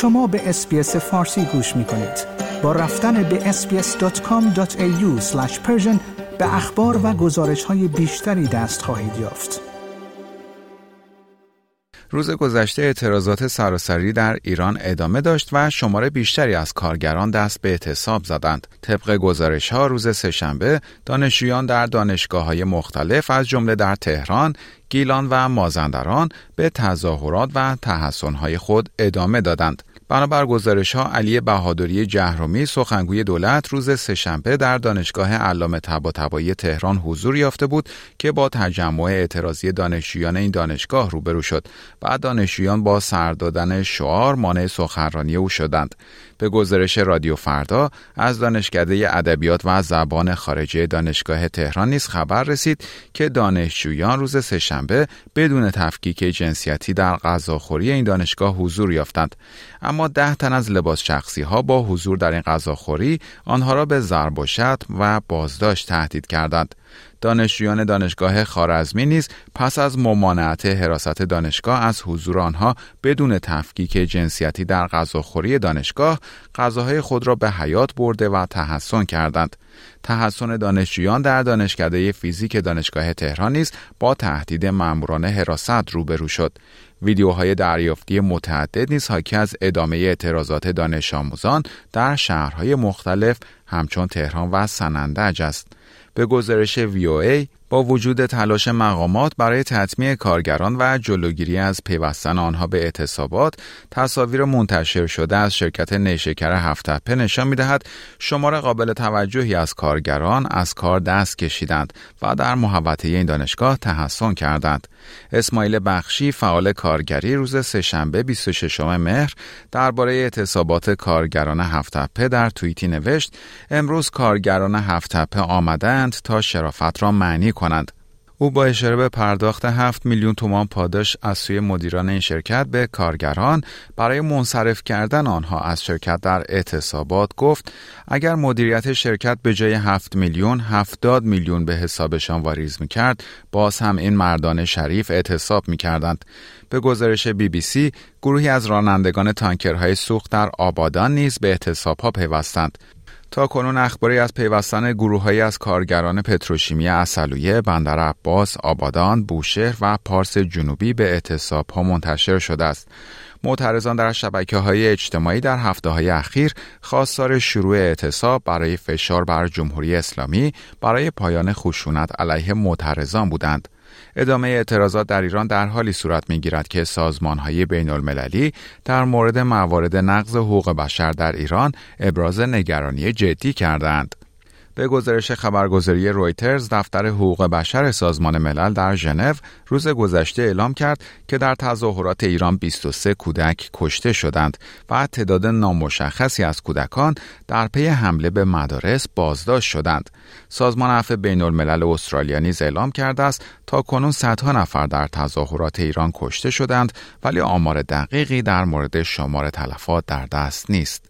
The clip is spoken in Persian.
شما به اسپیس فارسی گوش می کنید. با رفتن به sbs.com.au به اخبار و گزارش های بیشتری دست خواهید یافت. روز گذشته اعتراضات سراسری در ایران ادامه داشت و شمار بیشتری از کارگران دست به اعتصاب زدند. طبق گزارش ها روز سهشنبه دانشجویان در دانشگاه های مختلف از جمله در تهران، گیلان و مازندران به تظاهرات و های خود ادامه دادند. بنابر گزارش ها علی بهادری جهرومی سخنگوی دولت روز سهشنبه در دانشگاه علامه طباطبایی تهران حضور یافته بود که با تجمع اعتراضی دانشجویان این دانشگاه روبرو شد و دانشجویان با سر دادن شعار مانع سخنرانی او شدند. به گزارش رادیو فردا از دانشکده ادبیات و زبان خارجه دانشگاه تهران نیز خبر رسید که دانشجویان روز سهشنبه بدون تفکیک جنسیتی در غذاخوری این دانشگاه حضور یافتند. اما ده تن از لباس شخصی ها با حضور در این غذاخوری آنها را به ضرب و شتم و بازداشت تهدید کردند. دانشجویان دانشگاه خارزمی نیز پس از ممانعت حراست دانشگاه از حضور آنها بدون تفکیک جنسیتی در غذاخوری دانشگاه غذاهای خود را به حیات برده و تحسن کردند. تحسن دانشجویان در دانشکده فیزیک دانشگاه تهران نیز با تهدید ماموران حراست روبرو شد. ویدیوهای دریافتی متعدد نیز حاکی از ادامه اعتراضات دانش آموزان در شهرهای مختلف همچون تهران و سنندج است. به گزارش ای با وجود تلاش مقامات برای تطمیع کارگران و جلوگیری از پیوستن آنها به اعتصابات تصاویر منتشر شده از شرکت نیشکر هفتپه نشان می‌دهد شمار قابل توجهی از کارگران از کار دست کشیدند و در محوطه این دانشگاه تحسن کردند. اسماعیل بخشی فعال کارگری روز سهشنبه 26 مهر درباره اعتصابات کارگران هفتپه در توییتی نوشت امروز کارگران هفتپه آمدند تا شرافت را معنی کنند. او با اشاره به پرداخت 7 میلیون تومان پاداش از سوی مدیران این شرکت به کارگران برای منصرف کردن آنها از شرکت در اعتصابات گفت اگر مدیریت شرکت به جای 7 میلیون 70 میلیون به حسابشان واریز می کرد باز هم این مردان شریف اعتصاب می کردند. به گزارش بی بی سی گروهی از رانندگان تانکرهای سوخت در آبادان نیز به اعتصاب ها پیوستند تا کنون اخباری از پیوستن گروههایی از کارگران پتروشیمی اصلویه، بندر عباس، آبادان، بوشهر و پارس جنوبی به اعتصاب ها منتشر شده است. معترضان در شبکه های اجتماعی در هفته های اخیر خواستار شروع اعتصاب برای فشار بر جمهوری اسلامی برای پایان خشونت علیه معترضان بودند. ادامه اعتراضات در ایران در حالی صورت می گیرد که سازمان های بین المللی در مورد موارد نقض حقوق بشر در ایران ابراز نگرانی جدی کردند. به گزارش خبرگزاری رویترز دفتر حقوق بشر سازمان ملل در ژنو روز گذشته اعلام کرد که در تظاهرات ایران 23 کودک کشته شدند و تعداد نامشخصی از کودکان در پی حمله به مدارس بازداشت شدند. سازمان عفو بین الملل استرالیا نیز اعلام کرده است تا کنون صدها نفر در تظاهرات ایران کشته شدند ولی آمار دقیقی در مورد شمار تلفات در دست نیست.